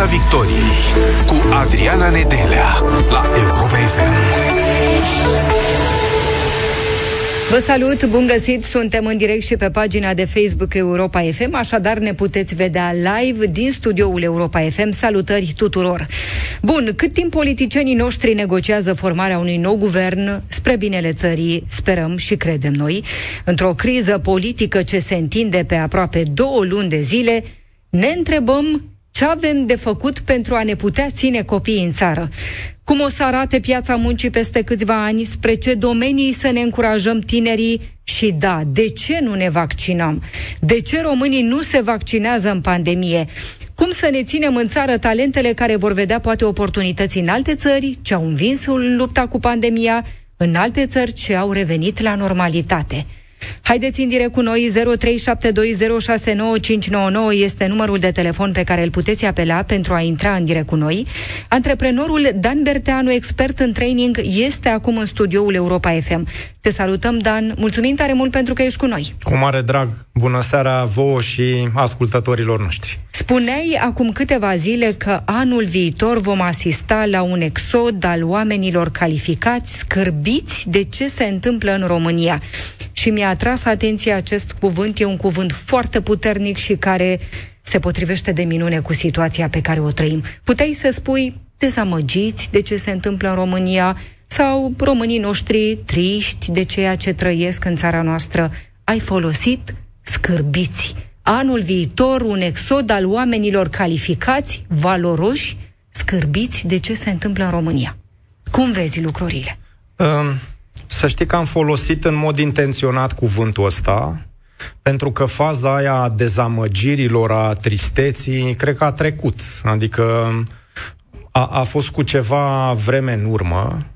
Piața Victoriei cu Adriana Nedelea la Europa FM. Vă salut, bun găsit! Suntem în direct și pe pagina de Facebook Europa FM, așadar ne puteți vedea live din studioul Europa FM. Salutări tuturor! Bun, cât timp politicienii noștri negociază formarea unui nou guvern spre binele țării, sperăm și credem noi, într-o criză politică ce se întinde pe aproape două luni de zile, ne întrebăm ce avem de făcut pentru a ne putea ține copiii în țară. Cum o să arate piața muncii peste câțiva ani, spre ce domenii să ne încurajăm tinerii și da, de ce nu ne vaccinăm? De ce românii nu se vaccinează în pandemie? Cum să ne ținem în țară talentele care vor vedea poate oportunități în alte țări, ce au învins în lupta cu pandemia, în alte țări ce au revenit la normalitate? Haideți în direct cu noi, 0372069599 este numărul de telefon pe care îl puteți apela pentru a intra în direct cu noi. Antreprenorul Dan Berteanu, expert în training, este acum în studioul Europa FM. Te salutăm, Dan. Mulțumim tare mult pentru că ești cu noi. Cu mare drag. Bună seara vouă și ascultătorilor noștri. Spuneai acum câteva zile că anul viitor vom asista la un exod al oamenilor calificați, scârbiți de ce se întâmplă în România și mi-a atras atenția acest cuvânt. E un cuvânt foarte puternic și care se potrivește de minune cu situația pe care o trăim. Puteai să spui dezamăgiți de ce se întâmplă în România sau românii noștri triști de ceea ce trăiesc în țara noastră. Ai folosit scârbiți. Anul viitor un exod al oamenilor calificați, valoroși, scârbiți de ce se întâmplă în România. Cum vezi lucrurile? Um să știi că am folosit în mod intenționat cuvântul ăsta, pentru că faza aia a dezamăgirilor, a tristeții, cred că a trecut. Adică a, a fost cu ceva vreme în urmă,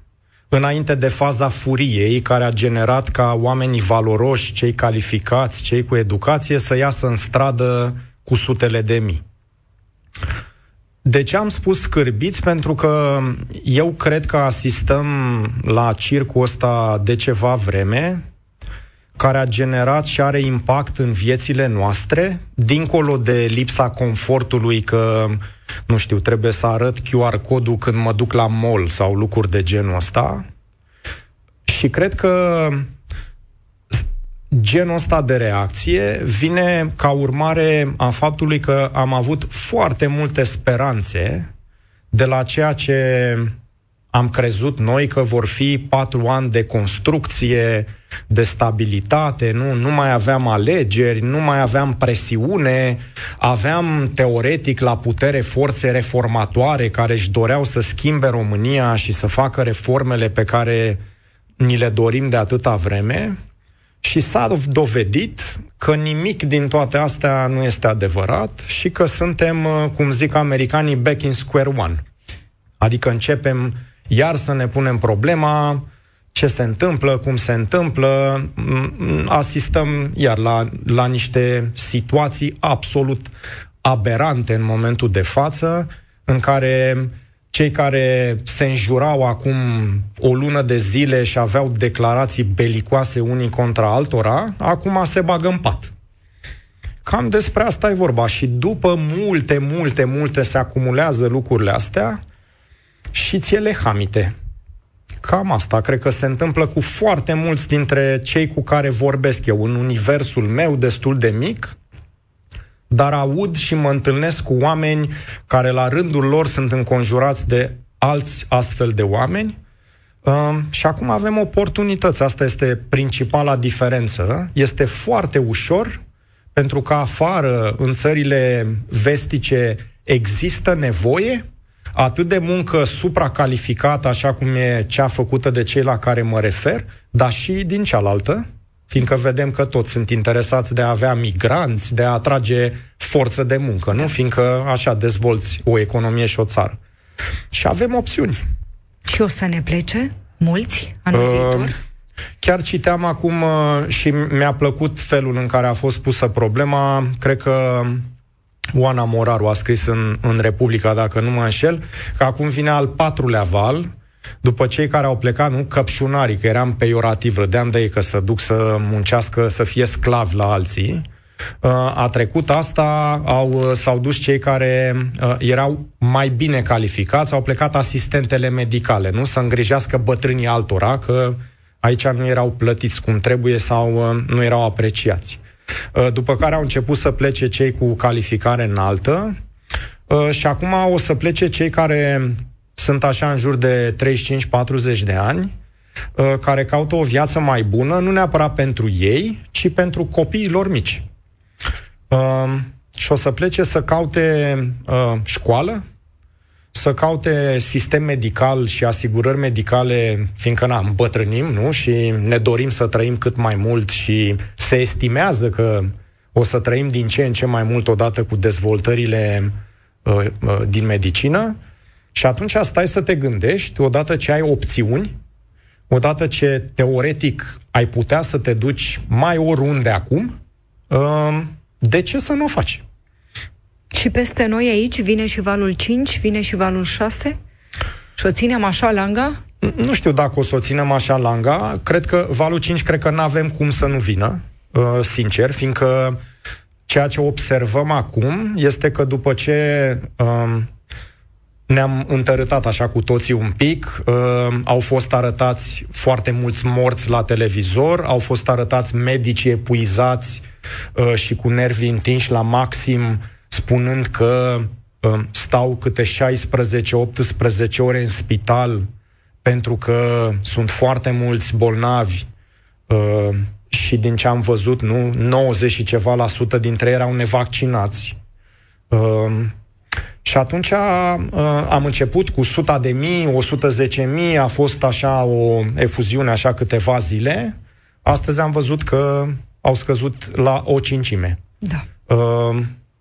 înainte de faza furiei, care a generat ca oamenii valoroși, cei calificați, cei cu educație, să iasă în stradă cu sutele de mii. De ce am spus scârbiți? Pentru că eu cred că asistăm la circul ăsta de ceva vreme, care a generat și are impact în viețile noastre, dincolo de lipsa confortului că, nu știu, trebuie să arăt QR codul când mă duc la mall sau lucruri de genul ăsta. Și cred că genul ăsta de reacție vine ca urmare a faptului că am avut foarte multe speranțe de la ceea ce am crezut noi că vor fi patru ani de construcție, de stabilitate, nu, nu mai aveam alegeri, nu mai aveam presiune, aveam teoretic la putere forțe reformatoare care își doreau să schimbe România și să facă reformele pe care ni le dorim de atâta vreme. Și s-a dovedit că nimic din toate astea nu este adevărat și că suntem, uh, cum zic americanii, back in square one. Adică începem iar să ne punem problema ce se întâmplă, cum se întâmplă, asistăm iar la, la niște situații absolut aberante în momentul de față, în care cei care se înjurau acum o lună de zile și aveau declarații belicoase unii contra altora, acum se bagă în pat. Cam despre asta e vorba. Și după multe, multe, multe se acumulează lucrurile astea și ți le hamite. Cam asta cred că se întâmplă cu foarte mulți dintre cei cu care vorbesc eu în universul meu destul de mic, dar aud și mă întâlnesc cu oameni care la rândul lor sunt înconjurați de alți astfel de oameni uh, și acum avem oportunități. Asta este principala diferență. Este foarte ușor pentru că afară, în țările vestice, există nevoie atât de muncă supracalificată, așa cum e cea făcută de cei la care mă refer, dar și din cealaltă, fiindcă vedem că toți sunt interesați de a avea migranți, de a atrage forță de muncă, nu? Fiindcă așa dezvolți o economie și o țară. Și avem opțiuni. Și o să ne plece mulți anul uh, viitor? Chiar citeam acum uh, și mi-a plăcut felul în care a fost pusă problema. Cred că Oana Moraru a scris în, în Republica, dacă nu mă înșel, că acum vine al patrulea val, după cei care au plecat, nu, căpșunarii, că eram peiorativ, rădeam de ei că să duc să muncească, să fie sclavi la alții, Uh, a trecut asta, au, uh, s-au dus cei care uh, erau mai bine calificați, au plecat asistentele medicale, nu? Să îngrijească bătrânii altora, că aici nu erau plătiți cum trebuie sau nu erau apreciați. După care au început să plece cei cu calificare înaltă și acum o să plece cei care sunt așa în jur de 35-40 de ani, care caută o viață mai bună, nu neapărat pentru ei, ci pentru copiii lor mici. Uh, și o să plece să caute uh, școală, să caute sistem medical și asigurări medicale, fiindcă na, îmbătrânim, nu? Și ne dorim să trăim cât mai mult și se estimează că o să trăim din ce în ce mai mult odată cu dezvoltările uh, uh, din medicină. Și atunci stai să te gândești, odată ce ai opțiuni, odată ce teoretic ai putea să te duci mai oriunde acum, uh, de ce să nu o faci? Și peste noi aici vine și valul 5, vine și valul 6? Și o ținem așa langa? Nu știu dacă o să o ținem așa langa. Cred că valul 5, cred că nu avem cum să nu vină, uh, sincer, fiindcă ceea ce observăm acum este că după ce um, ne-am întărâtat așa cu toții un pic, uh, au fost arătați foarte mulți morți la televizor, au fost arătați medici epuizați, uh, și cu nervii întinși la maxim, spunând că uh, stau câte 16-18 ore în spital pentru că sunt foarte mulți bolnavi uh, și din ce am văzut, nu, 90 și ceva la sută dintre ei erau nevaccinați. Uh, și atunci uh, am început cu 100 de mii, 110 mii, a fost așa o efuziune, așa câteva zile. Astăzi am văzut că au scăzut la o cincime. Da.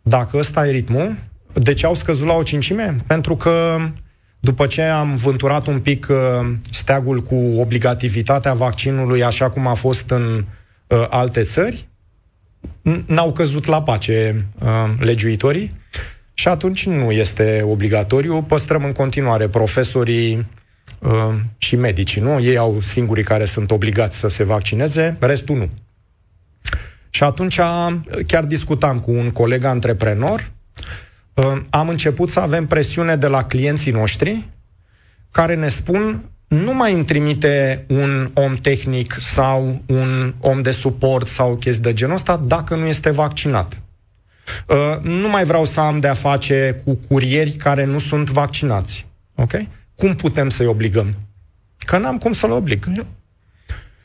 Uh, dacă ăsta e ritmul, de ce au scăzut la o cincime? Pentru că după ce am vânturat un pic uh, steagul cu obligativitatea vaccinului, așa cum a fost în uh, alte țări, n-au căzut la pace uh, legiuitorii și atunci nu este obligatoriu. Păstrăm în continuare profesorii uh, și medicii, nu? Ei au singurii care sunt obligați să se vaccineze, restul nu. Și atunci chiar discutam cu un coleg antreprenor, uh, am început să avem presiune de la clienții noștri care ne spun nu mai îmi trimite un om tehnic sau un om de suport sau chestii de genul ăsta dacă nu este vaccinat. Uh, nu mai vreau să am de-a face cu curieri care nu sunt vaccinați. Ok? Cum putem să-i obligăm? Că n-am cum să-l oblig.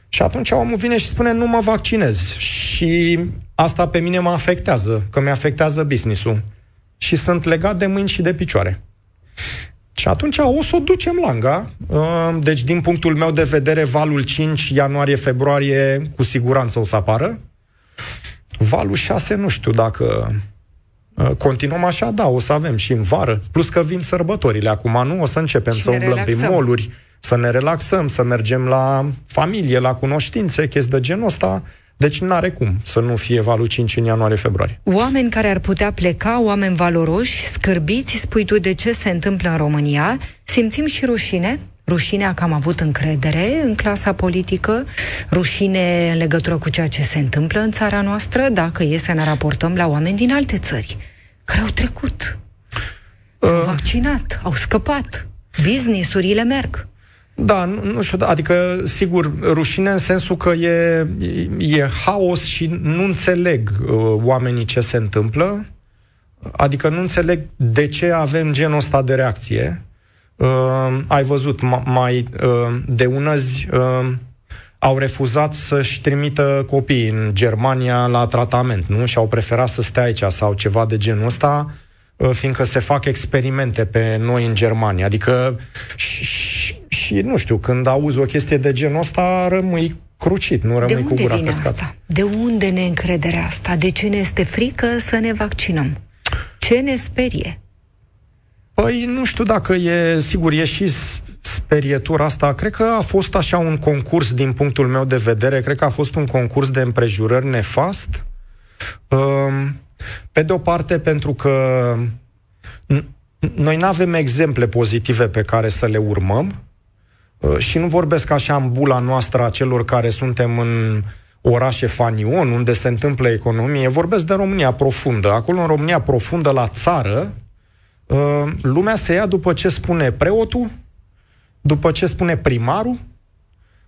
Și atunci omul vine și spune, nu mă vaccinez. Și asta pe mine mă afectează, că mi-afectează business-ul. Și sunt legat de mâini și de picioare. Și atunci o să o ducem langa. Uh, deci, din punctul meu de vedere, valul 5, ianuarie-februarie, cu siguranță o să apară. Valul 6, nu știu dacă uh, continuăm așa, da, o să avem și în vară. Plus că vin sărbătorile acum, nu? O să începem și să umblăm pe moluri să ne relaxăm, să mergem la familie, la cunoștințe, chestii de genul ăsta. Deci nu are cum să nu fie valul 5 în ianuarie-februarie. Oameni care ar putea pleca, oameni valoroși, scârbiți, spui tu de ce se întâmplă în România, simțim și rușine? Rușinea că am avut încredere în clasa politică, rușine în legătură cu ceea ce se întâmplă în țara noastră, dacă e să ne raportăm la oameni din alte țări care au trecut, s-au uh. vaccinat, au scăpat, businessurile merg. Da, nu, nu știu, adică, sigur, rușine în sensul că e, e haos și nu înțeleg uh, oamenii ce se întâmplă, adică nu înțeleg de ce avem genul ăsta de reacție. Uh, ai văzut, mai uh, de ună zi uh, au refuzat să-și trimită copiii în Germania la tratament, nu? Și au preferat să stea aici sau ceva de genul ăsta, uh, fiindcă se fac experimente pe noi în Germania. Adică și, și nu știu, când auzi o chestie de genul ăsta, rămâi crucit, nu rămâi cu gura pe asta? De unde neîncrederea asta? De ce ne este frică să ne vaccinăm? Ce ne sperie? Păi nu știu dacă e, sigur, e și sperietura asta. Cred că a fost așa un concurs din punctul meu de vedere, cred că a fost un concurs de împrejurări nefast. Um, pe de o parte pentru că noi nu avem exemple pozitive pe care să le urmăm, Uh, și nu vorbesc așa în bula noastră a celor care suntem în orașe fanion, unde se întâmplă economie, vorbesc de România profundă. Acolo, în România profundă, la țară, uh, lumea se ia după ce spune preotul, după ce spune primarul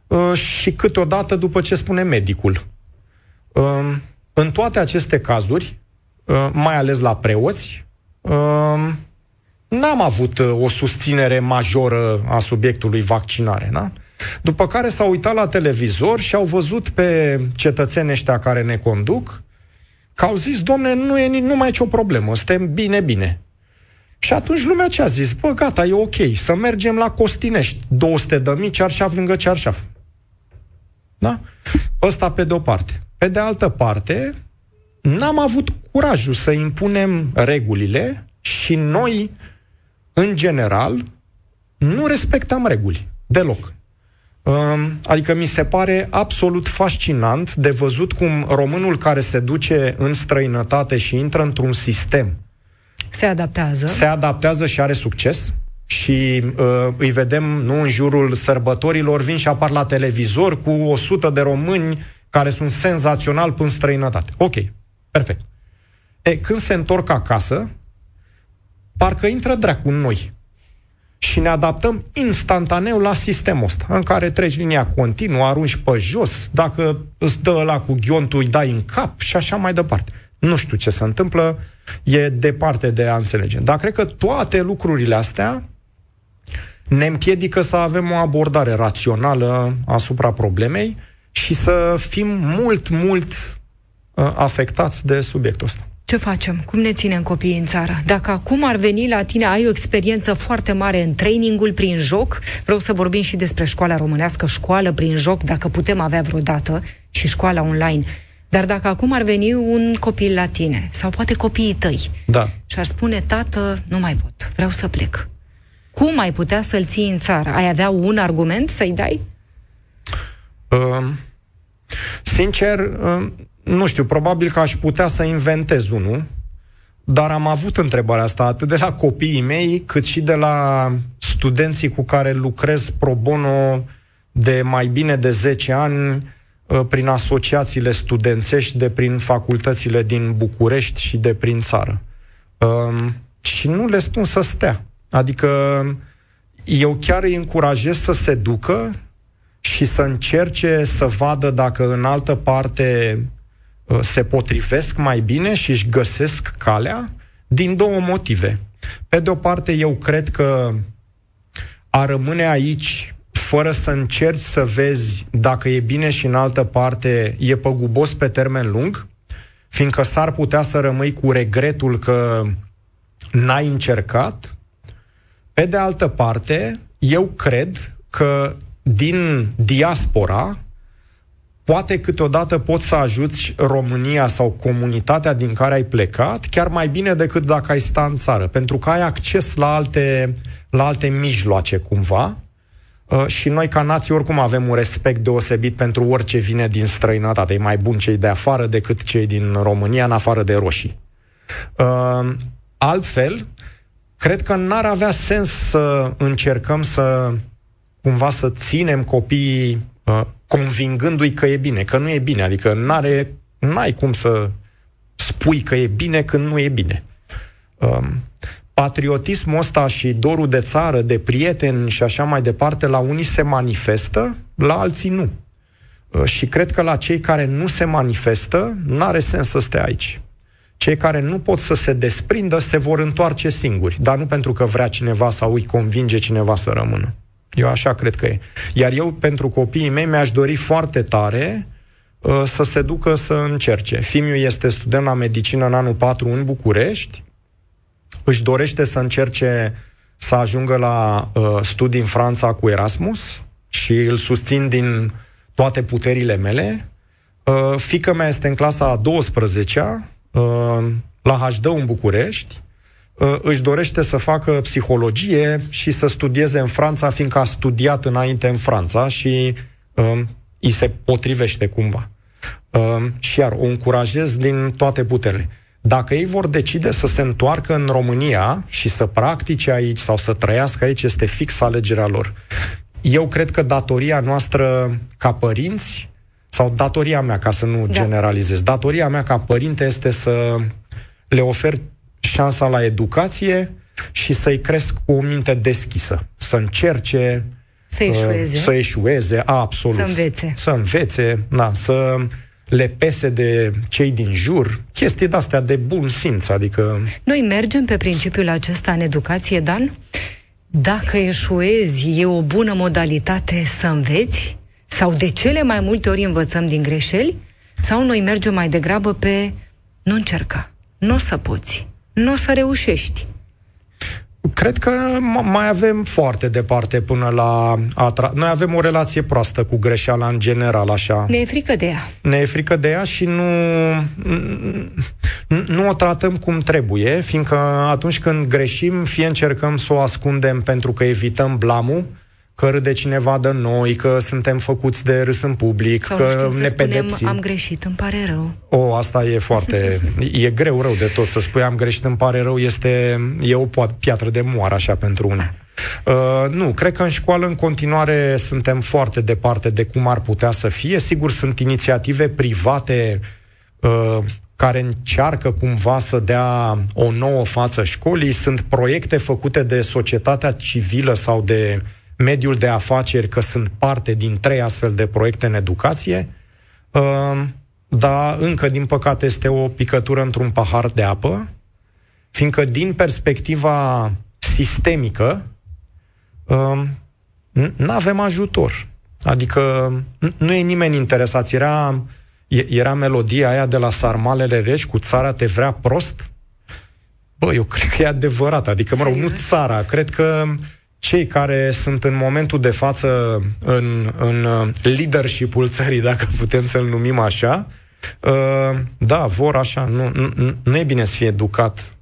uh, și câteodată după ce spune medicul. Uh, în toate aceste cazuri, mai ales la preoți, n-am avut o susținere majoră a subiectului vaccinare, da? După care s-au uitat la televizor și au văzut pe cetățenii ăștia care ne conduc că au zis, domne, nu e nu mai ce o problemă, suntem bine, bine. Și atunci lumea ce a zis? Bă, gata, e ok, să mergem la Costinești, 200 de mii, cearșaf lângă cearșaf. Da? Ăsta pe de-o parte. Pe de altă parte, n-am avut curajul să impunem regulile și noi, în general, nu respectăm reguli. Deloc. Adică mi se pare absolut fascinant de văzut cum românul care se duce în străinătate și intră într-un sistem se adaptează. Se adaptează și are succes și uh, îi vedem, nu în jurul sărbătorilor, vin și apar la televizor cu 100 de români care sunt senzațional până în străinătate. Ok, perfect. E, când se întorc acasă, parcă intră dracu în noi și ne adaptăm instantaneu la sistemul ăsta, în care treci linia continuă, arunci pe jos, dacă îți dă la cu ghiontul, îi dai în cap și așa mai departe. Nu știu ce se întâmplă, e departe de a înțelege. Dar cred că toate lucrurile astea ne împiedică să avem o abordare rațională asupra problemei și să fim mult, mult uh, afectați de subiectul ăsta. Ce facem? Cum ne ținem copiii în țară? Dacă acum ar veni la tine, ai o experiență foarte mare în trainingul prin joc, vreau să vorbim și despre școala românească, școală prin joc, dacă putem avea vreodată, și școala online. Dar dacă acum ar veni un copil la tine, sau poate copiii tăi, da. și ar spune, tată, nu mai pot, vreau să plec. Cum ai putea să-l ții în țară? Ai avea un argument să-i dai? Uh, sincer, uh, nu știu, probabil că aș putea să inventez unul, dar am avut întrebarea asta atât de la copiii mei, cât și de la studenții cu care lucrez pro bono de mai bine de 10 ani uh, prin asociațiile studențești de prin facultățile din București și de prin țară. Um, și nu le spun să stea. Adică eu chiar îi încurajez să se ducă și să încerce să vadă dacă în altă parte Uh, se potrivesc mai bine și își găsesc calea din două motive. Pe de o parte, eu cred că a rămâne aici fără să încerci să vezi dacă e bine și în altă parte e păgubos pe termen lung, fiindcă s-ar putea să rămâi cu regretul că n-ai încercat. Pe de altă parte, eu cred că din diaspora poate câteodată poți să ajuți România sau comunitatea din care ai plecat chiar mai bine decât dacă ai sta în țară, pentru că ai acces la alte, la alte mijloace cumva uh, și noi ca nații oricum avem un respect deosebit pentru orice vine din străinătate. E mai bun cei de afară decât cei din România, în afară de roșii. Uh, altfel, cred că n-ar avea sens să încercăm să cumva să ținem copiii uh, convingându-i că e bine, că nu e bine. Adică n-are, n-ai cum să spui că e bine când nu e bine. Um, patriotismul ăsta și dorul de țară, de prieteni și așa mai departe, la unii se manifestă, la alții nu. Uh, și cred că la cei care nu se manifestă, n-are sens să stea aici. Cei care nu pot să se desprindă se vor întoarce singuri, dar nu pentru că vrea cineva sau îi convinge cineva să rămână. Eu așa cred că e. Iar eu, pentru copiii mei, mi-aș dori foarte tare uh, să se ducă să încerce. Fimiu este student la medicină în anul 4 în București, își dorește să încerce să ajungă la uh, studii în Franța cu Erasmus și îl susțin din toate puterile mele. Uh, fica mea este în clasa a 12-a, uh, la HD în București, Uh, își dorește să facă psihologie și să studieze în Franța, fiindcă a studiat înainte în Franța și um, îi se potrivește cumva. Um, și iar o încurajez din toate puterile. Dacă ei vor decide să se întoarcă în România și să practice aici sau să trăiască aici, este fix alegerea lor. Eu cred că datoria noastră ca părinți sau datoria mea, ca să nu da. generalizez, datoria mea ca părinte este să le ofer șansa la educație și să-i cresc cu o minte deschisă, să încerce să eșueze, uh, să eșueze absolut. Să învețe. Să învețe, da, să le pese de cei din jur, chestii de-astea de bun simț, adică... Noi mergem pe principiul acesta în educație, Dan? Dacă eșuezi, e o bună modalitate să înveți? Sau de cele mai multe ori învățăm din greșeli? Sau noi mergem mai degrabă pe nu încerca, nu o să poți, nu o să reușești, Cred că mai avem foarte departe până la... A tra- Noi avem o relație proastă cu greșeala în general, așa. Ne e frică de ea. Ne e frică de ea și nu, nu o tratăm cum trebuie, fiindcă atunci când greșim, fie încercăm să o ascundem pentru că evităm blamul, că râde cineva de noi, că suntem făcuți de râs în public, Sau că ne spunem, pedepsim. am greșit, îmi pare rău. O, asta e foarte... e greu rău de tot să spui am greșit, îmi pare rău, este e o piatră de moară așa pentru unii. Uh, nu, cred că în școală în continuare suntem foarte departe de cum ar putea să fie. Sigur, sunt inițiative private uh, care încearcă cumva să dea o nouă față școlii. Sunt proiecte făcute de societatea civilă sau de uh, mediul de afaceri, că sunt parte din trei astfel de proiecte în educație, uh, dar încă, din păcate, este o picătură într-un pahar de apă, fiindcă, din perspectiva sistemică, uh, nu avem ajutor. Adică nu e nimeni interesat. Era, era melodia aia de la Sarmalele Reci cu țara te vrea prost? Bă, eu cred că e adevărat. Adică, mă rog, nu țara. Cred că cei care sunt în momentul de față în, în uh, leadership-ul țării, dacă putem să-l numim așa, uh, da, vor așa, nu, nu, nu e bine să fie educat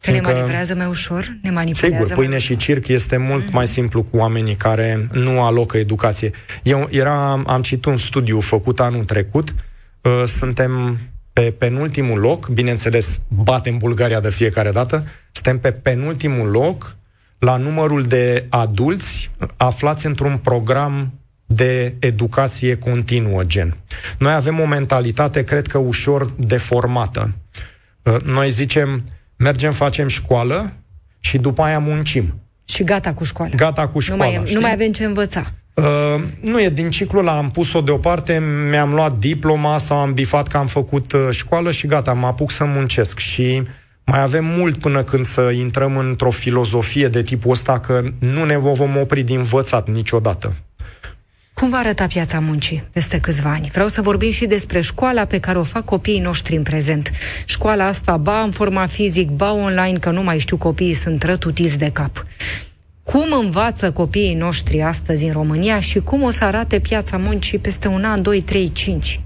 Că ne maniplează mai ușor? Ne manipulează Sigur, pâine și circ este mult mm-hmm. mai simplu cu oamenii care nu alocă educație. Eu era, am citit un studiu făcut anul trecut, uh, suntem pe penultimul loc, bineînțeles, batem Bulgaria de fiecare dată, suntem pe penultimul loc la numărul de adulți aflați într-un program de educație continuă, gen. Noi avem o mentalitate, cred că, ușor deformată. Uh, noi zicem, mergem, facem școală și după aia muncim. Și gata cu școala. Gata cu școala. Nu mai, nu mai avem ce învăța. Uh, nu e din ciclul ăla, am pus-o deoparte, mi-am luat diploma sau am bifat că am făcut uh, școală și gata, mă apuc să muncesc. Și mai avem mult până când să intrăm într-o filozofie de tipul ăsta că nu ne vom opri din învățat niciodată. Cum va arăta piața muncii peste câțiva ani? Vreau să vorbim și despre școala pe care o fac copiii noștri în prezent. Școala asta, ba în forma fizic, ba online, că nu mai știu, copiii sunt rătutiți de cap. Cum învață copiii noștri astăzi în România și cum o să arate piața muncii peste un an, doi, trei, cinci?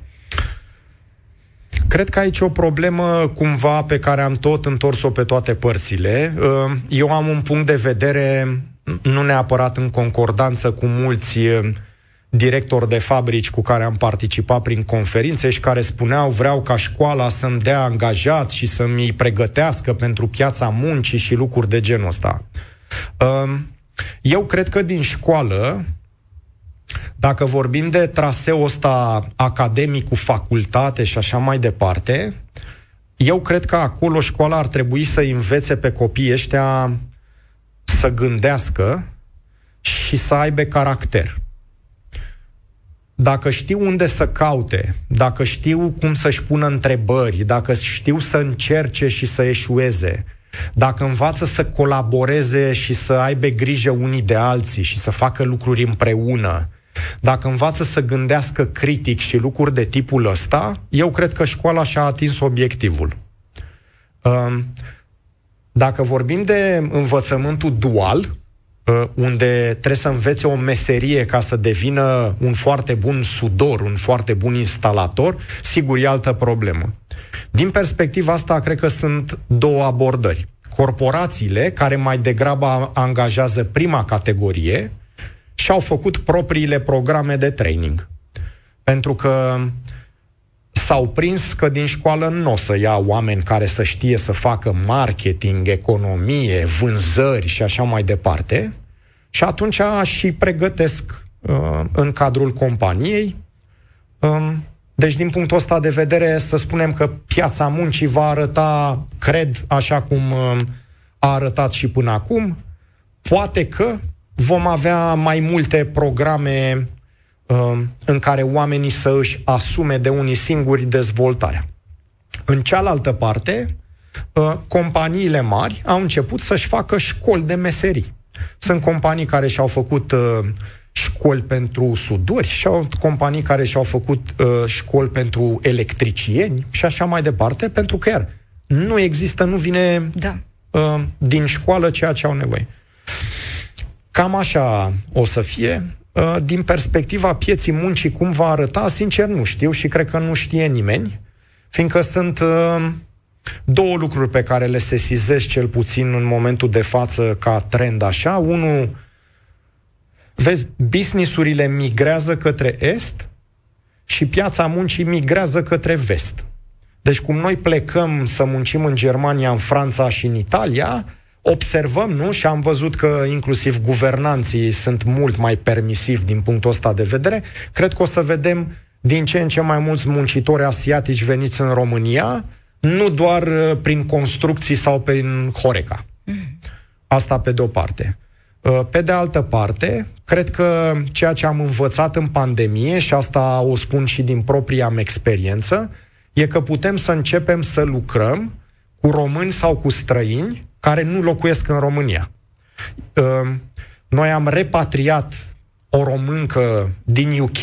Cred că aici o problemă cumva pe care am tot întors-o pe toate părțile. Uh, eu am un punct de vedere nu neapărat în concordanță cu mulți uh, directori de fabrici cu care am participat prin conferințe și care spuneau vreau ca școala să-mi dea angajați și să-mi pregătească pentru piața muncii și lucruri de genul ăsta. Uh, eu cred că din școală dacă vorbim de traseul ăsta academic cu facultate și așa mai departe, eu cred că acolo școala ar trebui să învețe pe copiii ăștia să gândească și să aibă caracter. Dacă știu unde să caute, dacă știu cum să-și pună întrebări, dacă știu să încerce și să eșueze, dacă învață să colaboreze și să aibă grijă unii de alții și să facă lucruri împreună, dacă învață să gândească critic și lucruri de tipul ăsta, eu cred că școala și-a atins obiectivul. Um, dacă vorbim de învățământul dual, uh, unde trebuie să învețe o meserie ca să devină un foarte bun sudor, un foarte bun instalator, sigur e altă problemă. Din perspectiva asta, cred că sunt două abordări. Corporațiile, care mai degrabă angajează prima categorie, și-au făcut propriile programe de training. Pentru că s-au prins că din școală nu o să ia oameni care să știe să facă marketing, economie, vânzări și așa mai departe. Și atunci și pregătesc uh, în cadrul companiei Um, deci, din punctul ăsta de vedere, să spunem că piața muncii va arăta, cred, așa cum um, a arătat și până acum. Poate că vom avea mai multe programe um, în care oamenii să își asume de unii singuri dezvoltarea. În cealaltă parte, uh, companiile mari au început să-și facă școli de meserii. Sunt companii care și-au făcut uh, școli pentru suduri și au companii care și-au făcut uh, școli pentru electricieni și așa mai departe, pentru că iar nu există, nu vine da. uh, din școală ceea ce au nevoie. Cam așa o să fie. Uh, din perspectiva pieții muncii, cum va arăta, sincer nu știu și cred că nu știe nimeni, fiindcă sunt uh, două lucruri pe care le sesizez cel puțin în momentul de față ca trend așa. Unul, Vezi, businessurile migrează către est și piața muncii migrează către vest. Deci cum noi plecăm să muncim în Germania, în Franța și în Italia, observăm, nu? Și am văzut că inclusiv guvernanții sunt mult mai permisivi din punctul ăsta de vedere. Cred că o să vedem din ce în ce mai mulți muncitori asiatici veniți în România, nu doar uh, prin construcții sau prin Horeca. Mm. Asta pe de-o parte. Uh, pe de altă parte, cred că ceea ce am învățat în pandemie, și asta o spun și din propria mea experiență, e că putem să începem să lucrăm cu români sau cu străini care nu locuiesc în România. Uh, noi am repatriat o româncă din UK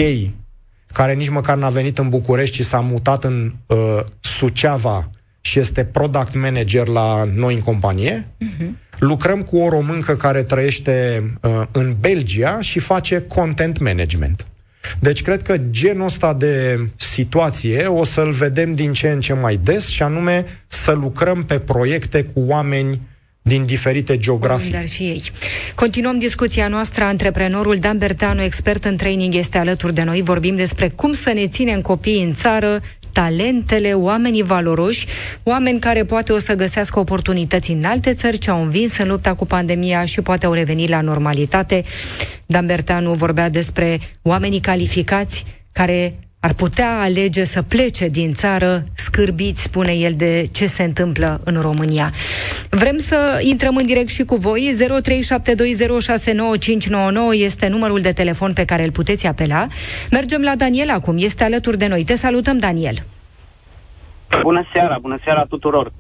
care nici măcar n-a venit în București, ci s-a mutat în uh, Suceava și este product manager la noi în companie. Uh-huh. Lucrăm cu o româncă care trăiește uh, în Belgia și face content management. Deci cred că genul ăsta de situație o să-l vedem din ce în ce mai des și anume să lucrăm pe proiecte cu oameni din diferite geografii. Ar fi ei. Continuăm discuția noastră. Antreprenorul Dan Bertanu, expert în training, este alături de noi. Vorbim despre cum să ne ținem copiii în țară, talentele, oamenii valoroși, oameni care poate o să găsească oportunități în alte țări, ce au învins în lupta cu pandemia și poate au revenit la normalitate. Dan Bertanu vorbea despre oamenii calificați care ar putea alege să plece din țară scârbiți, spune el, de ce se întâmplă în România. Vrem să intrăm în direct și cu voi. 0372069599 este numărul de telefon pe care îl puteți apela. Mergem la Daniel acum, este alături de noi. Te salutăm, Daniel. Bună seara, bună seara tuturor.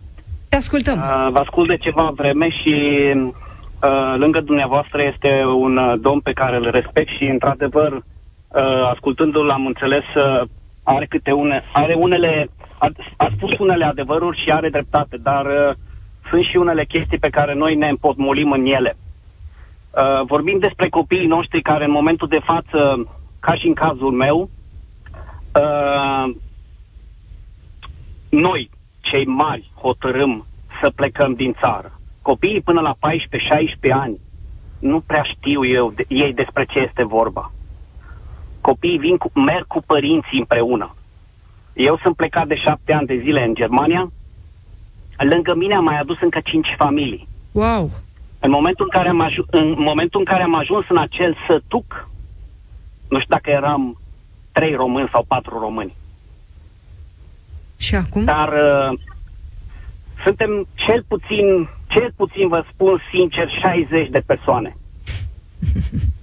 Te ascultăm. Uh, vă ascult de ceva vreme și uh, lângă dumneavoastră este un uh, domn pe care îl respect și, într-adevăr, uh, ascultându-l am înțeles uh, are câte une, are unele, a, a spus unele adevăruri și are dreptate, dar uh, sunt și unele chestii pe care noi ne împotmolim în ele. Uh, vorbim despre copiii noștri care în momentul de față, ca și în cazul meu, uh, noi, cei mari, hotărâm să plecăm din țară. Copiii până la 14-16 ani nu prea știu eu de, ei despre ce este vorba copiii vin cu, merg cu părinții împreună. Eu sunt plecat de șapte ani de zile în Germania. Lângă mine am mai adus încă cinci familii. Wow! În momentul în care am, aj- în momentul în care am ajuns în acel sătuc, nu știu dacă eram trei români sau patru români. Și acum? Dar uh, suntem cel puțin, cel puțin vă spun sincer, 60 de persoane.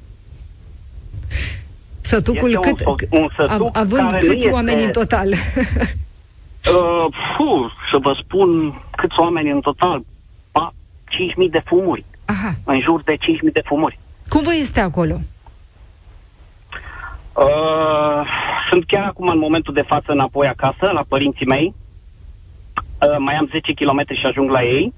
Sătucul este cât, un, un sătuc având câți este, oameni în total? uh, puh, să vă spun câți oameni în total. 5.000 de fumuri. Aha. În jur de 5.000 de fumuri. Cum vă este acolo? Uh, sunt chiar acum în momentul de față înapoi acasă, la părinții mei. Uh, mai am 10 km și ajung la ei,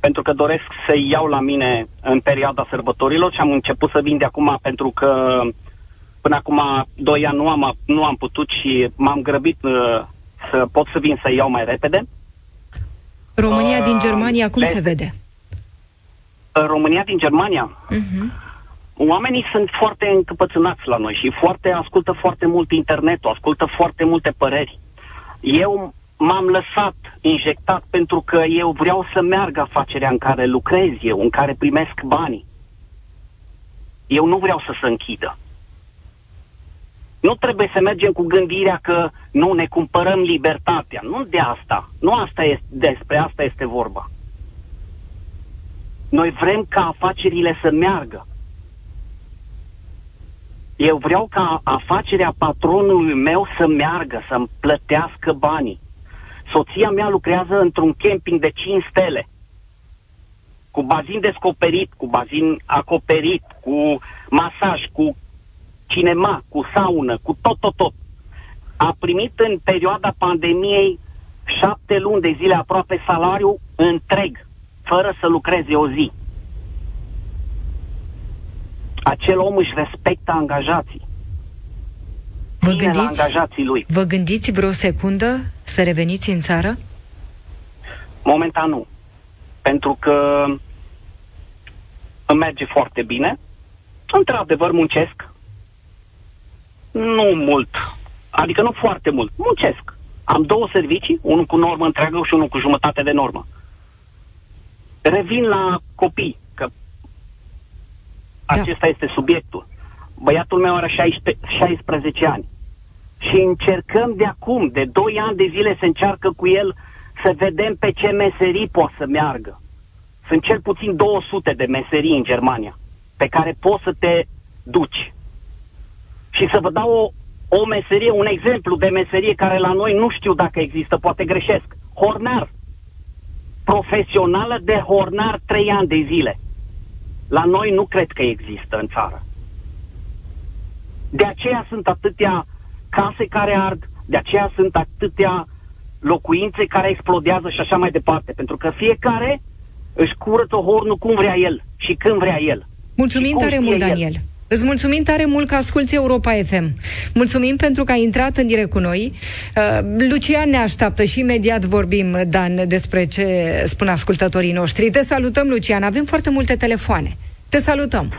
pentru că doresc să iau la mine în perioada sărbătorilor și am început să vin de acum pentru că Până acum, doi ani nu am, nu am putut și m-am grăbit uh, să pot să vin să iau mai repede. România uh, din Germania, cum se vede? România din Germania? Uh-huh. Oamenii sunt foarte încăpățânați la noi și foarte ascultă foarte mult internetul, ascultă foarte multe păreri. Eu m-am lăsat injectat pentru că eu vreau să meargă afacerea în care lucrez eu, în care primesc banii. Eu nu vreau să se închidă. Nu trebuie să mergem cu gândirea că nu ne cumpărăm libertatea. Nu de asta. Nu asta este, despre asta este vorba. Noi vrem ca afacerile să meargă. Eu vreau ca afacerea patronului meu să meargă, să-mi plătească banii. Soția mea lucrează într-un camping de 5 stele, cu bazin descoperit, cu bazin acoperit, cu masaj, cu cinema, cu saună, cu tot, tot, tot. A primit în perioada pandemiei șapte luni de zile aproape salariu întreg, fără să lucreze o zi. Acel om își respectă angajații. Vă Ține la gândiți, angajații lui. vă gândiți vreo secundă să reveniți în țară? Momentan nu. Pentru că îmi merge foarte bine. Într-adevăr, muncesc. Nu mult. Adică nu foarte mult. Muncesc. Am două servicii, unul cu normă întreagă și unul cu jumătate de normă. Revin la copii, că Da. acesta este subiectul. Băiatul meu are 16, 16 ani. Și încercăm de acum, de 2 ani de zile, să încearcă cu el să vedem pe ce meserii poate să meargă. Sunt cel puțin 200 de meserii în Germania pe care poți să te duci. Și să vă dau o, o meserie, un exemplu de meserie care la noi nu știu dacă există, poate greșesc. Hornar. Profesională de hornar 3 ani de zile. La noi nu cred că există în țară. De aceea sunt atâtea case care ard, de aceea sunt atâtea locuințe care explodează și așa mai departe. Pentru că fiecare își curăță hornul cum vrea el și când vrea el. Mulțumim Și cum tare știe mult, el. Daniel. Îți mulțumim tare mult că asculti Europa FM. Mulțumim pentru că ai intrat în direct cu noi. Uh, Lucian ne așteaptă și imediat vorbim, Dan, despre ce spun ascultătorii noștri. Te salutăm, Lucian. Avem foarte multe telefoane. Te salutăm.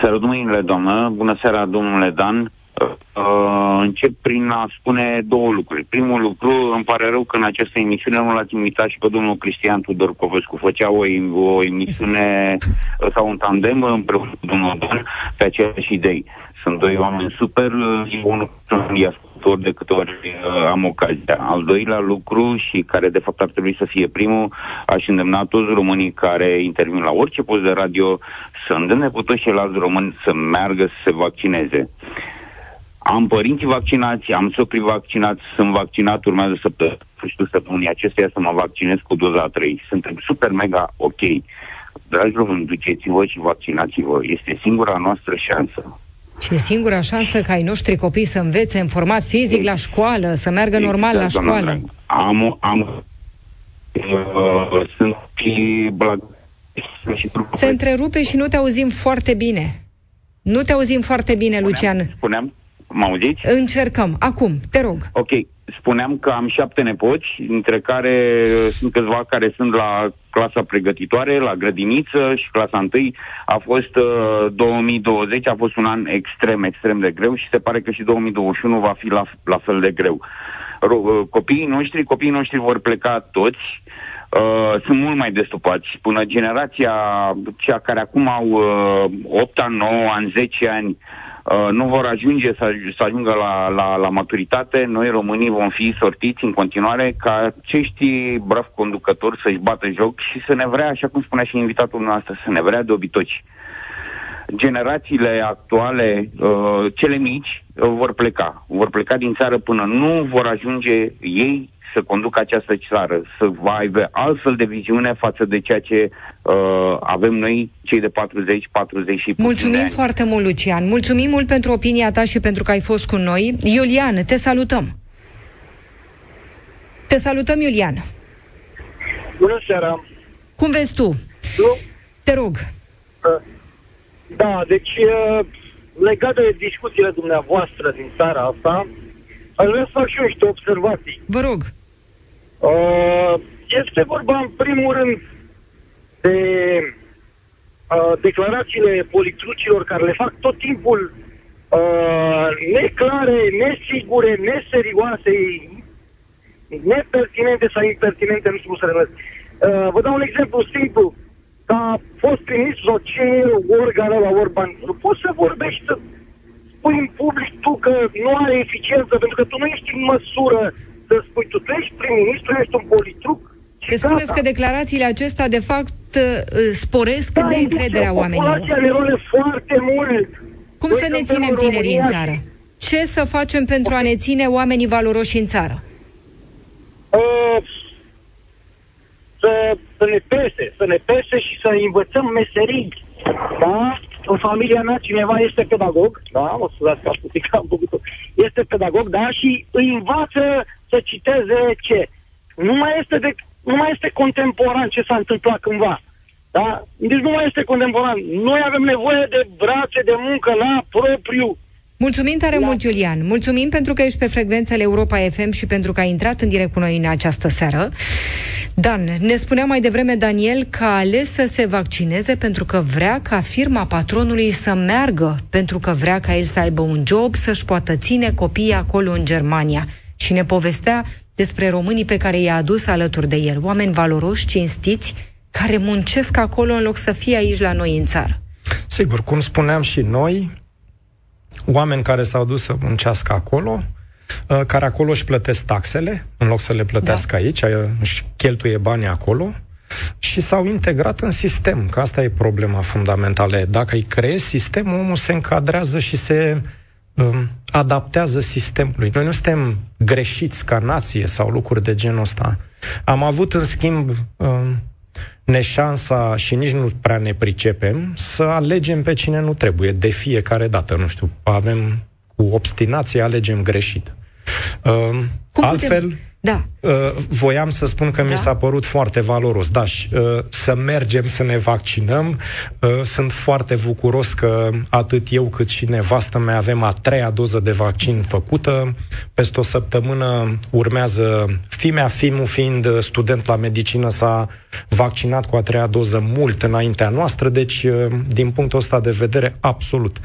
Salut, mâinile, doamnă. Bună seara, domnule Dan. Uh, încep prin a spune două lucruri. Primul lucru, îmi pare rău că în această emisiune nu l-ați invitat și pe domnul Cristian Tudor Covescu. Făcea o, o emisiune uh, sau un tandem împreună cu domnul Dan pe aceeași idei. Sunt doi oameni super, uh, eu unul sunt ascultător de câte ori uh, am ocazia. Al doilea lucru și care de fapt ar trebui să fie primul, aș îndemna toți românii care intervin la orice post de radio să îndemne cu toți ceilalți români să meargă să se vaccineze. Am părinții vaccinați, am socrii vaccinați, sunt vaccinat, urmează să sfârșitul săptămânii acesteia să mă vaccinez cu doza a 3. Suntem super mega ok. Dragi români, duceți-vă și vaccinați-vă. Este singura noastră șansă. Și e singura șansă ca ai noștri copii să învețe în format fizic la școală, să meargă normal la Exact, doamna școală. dragă. Am, am, uh, sunt și blag, și Se întrerupe și nu te auzim foarte bine. Nu te auzim foarte bine, Lucian. Spuneam, mă auziți? Încercăm. Acum, te rog. Ok, spuneam că am șapte nepoți, dintre care uh, sunt câțiva care sunt la clasa pregătitoare, la grădiniță și clasa întâi. A fost uh, 2020, a fost un an extrem, extrem de greu și se pare că și 2021 va fi la, la fel de greu. Ro- uh, copiii noștri, copiii noștri vor pleca toți, Uh, sunt mult mai destupați. Până generația, cea care acum au uh, 8 ani, 9 ani, 10 ani, uh, nu vor ajunge să, aj- să ajungă la, la, la maturitate, noi românii vom fi sortiți în continuare ca acești bravi conducători să-și bată joc și să ne vrea, așa cum spunea și invitatul nostru, să ne vrea de obitoci. Generațiile actuale, uh, cele mici, uh, vor pleca. Vor pleca din țară până nu vor ajunge ei să conducă această țară, să va aibă altfel de viziune față de ceea ce uh, avem noi, cei de 40, 40 și puțin de Mulțumim ani. foarte mult, Lucian. Mulțumim mult pentru opinia ta și pentru că ai fost cu noi. Iulian, te salutăm. Te salutăm, Iulian. Bună seara! Cum vezi tu? Nu? Te rog. Da, deci uh, legat de discuțiile dumneavoastră din seara asta, aș vrea să fac și eu niște observații. Vă rog. Uh, Este vorba în primul rând de uh, declarațiile politrucilor care le fac tot timpul uh, neclare, nesigure, neserioase, nepertinente sau impertinente, nu știu cum să le numesc. Uh, vă dau un exemplu simplu. Ca fost prim-ministru sau ce e organul la Orban, nu poți să vorbești, să spui în public tu că nu are eficiență, pentru că tu nu ești în măsură să spui, tu, tu ești prim-ministru, ești un politruc, deci spuneți că declarațiile acestea, de fapt, uh, sporesc da, de încrederea oamenilor. Populația ne foarte mult. Cum să ne ținem tinerii în țară? Ce să facem pentru a ne ține oamenii valoroși în țară? Uh, să, să ne pese, să ne pese și să învățăm meserii. Da? În familia mea cineva este pedagog, da? O să dați ca puțin că am făcut Este pedagog, da? Și îi învață să citeze ce? Nu mai este de nu mai este contemporan ce s-a întâmplat cândva. Da? Deci nu mai este contemporan. Noi avem nevoie de brațe de muncă la propriu. Mulțumim tare la... mult, Iulian. Mulțumim pentru că ești pe frecvențele Europa FM și pentru că ai intrat în direct cu noi în această seară. Dan, ne spunea mai devreme Daniel că a ales să se vaccineze pentru că vrea ca firma patronului să meargă, pentru că vrea ca el să aibă un job, să-și poată ține copiii acolo în Germania. Și ne povestea despre românii pe care i-a adus alături de el, oameni valoroși, cinstiți, care muncesc acolo în loc să fie aici la noi în țară. Sigur, cum spuneam și noi, oameni care s-au dus să muncească acolo, uh, care acolo își plătesc taxele, în loc să le plătească da. aici, uh, își cheltuie banii acolo, și s-au integrat în sistem, că asta e problema fundamentală. Dacă îi creezi sistemul, omul se încadrează și se um, adaptează sistemului. Noi nu suntem greșiți ca nație sau lucruri de genul ăsta. Am avut, în schimb, um, neșansa și nici nu prea ne pricepem să alegem pe cine nu trebuie de fiecare dată. Nu știu, avem cu obstinație, alegem greșit. Um, Cum altfel, putem? Da. Uh, voiam să spun că da? mi s-a părut foarte valoros. Daș, și, uh, să mergem să ne vaccinăm. Uh, sunt foarte bucuros că atât eu cât și nevastă mea avem a treia doză de vaccin făcută. Peste o săptămână urmează fimea, fimul fiind student la medicină s-a vaccinat cu a treia doză mult înaintea noastră, deci din punctul ăsta de vedere absolut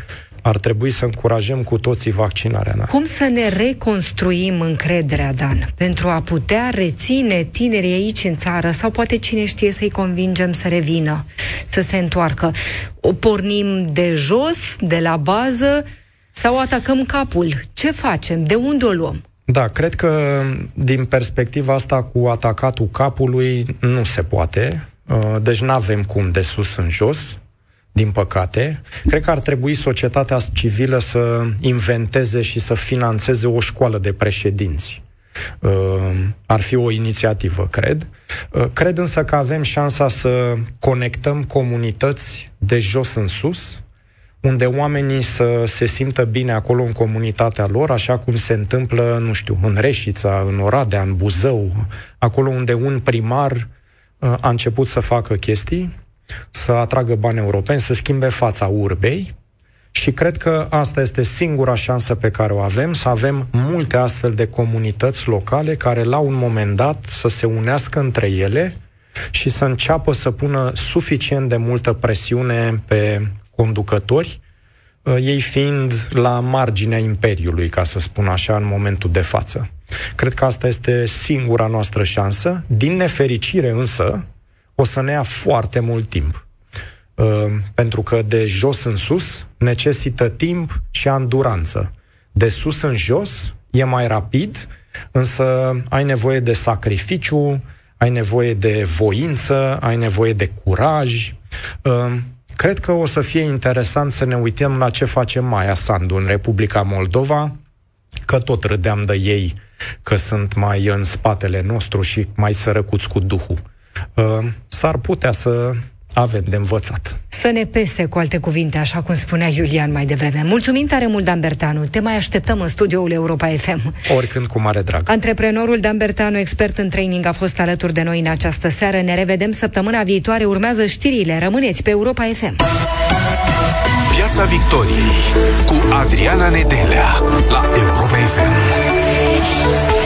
ar trebui să încurajăm cu toții vaccinarea. Da. Cum să ne reconstruim încrederea, Dan, pentru a putea reține tinerii aici în țară sau poate cine știe să-i convingem să revină, să se întoarcă? O pornim de jos, de la bază sau atacăm capul? Ce facem? De unde o luăm? Da, cred că din perspectiva asta cu atacatul capului nu se poate. Uh, deci nu avem cum de sus în jos din păcate. Cred că ar trebui societatea civilă să inventeze și să financeze o școală de președinți. Uh, ar fi o inițiativă, cred. Uh, cred însă că avem șansa să conectăm comunități de jos în sus, unde oamenii să se simtă bine acolo în comunitatea lor, așa cum se întâmplă, nu știu, în Reșița, în Oradea, în Buzău, acolo unde un primar uh, a început să facă chestii să atragă bani europeni, să schimbe fața urbei și cred că asta este singura șansă pe care o avem, să avem multe astfel de comunități locale care la un moment dat să se unească între ele și să înceapă să pună suficient de multă presiune pe conducători, uh, ei fiind la marginea imperiului, ca să spun așa, în momentul de față. Cred că asta este singura noastră șansă. Din nefericire însă, o să ne ia foarte mult timp. Uh, pentru că de jos în sus necesită timp și anduranță. De sus în jos e mai rapid, însă ai nevoie de sacrificiu, ai nevoie de voință, ai nevoie de curaj. Uh, cred că o să fie interesant să ne uităm la ce face Maia Sandu în Republica Moldova, că tot râdeam de ei că sunt mai în spatele nostru și mai sărăcuți cu Duhul. Uh, s-ar putea să avem de învățat. Să ne pese, cu alte cuvinte, așa cum spunea Iulian mai devreme. Mulțumim tare mult, Dan Bertanu. Te mai așteptăm în studioul Europa FM. Oricând, cu mare drag. Antreprenorul Dan Bertanu, expert în training, a fost alături de noi în această seară. Ne revedem săptămâna viitoare. Urmează știrile. Rămâneți pe Europa FM. Piața Victoriei cu Adriana Nedelea la Europa FM.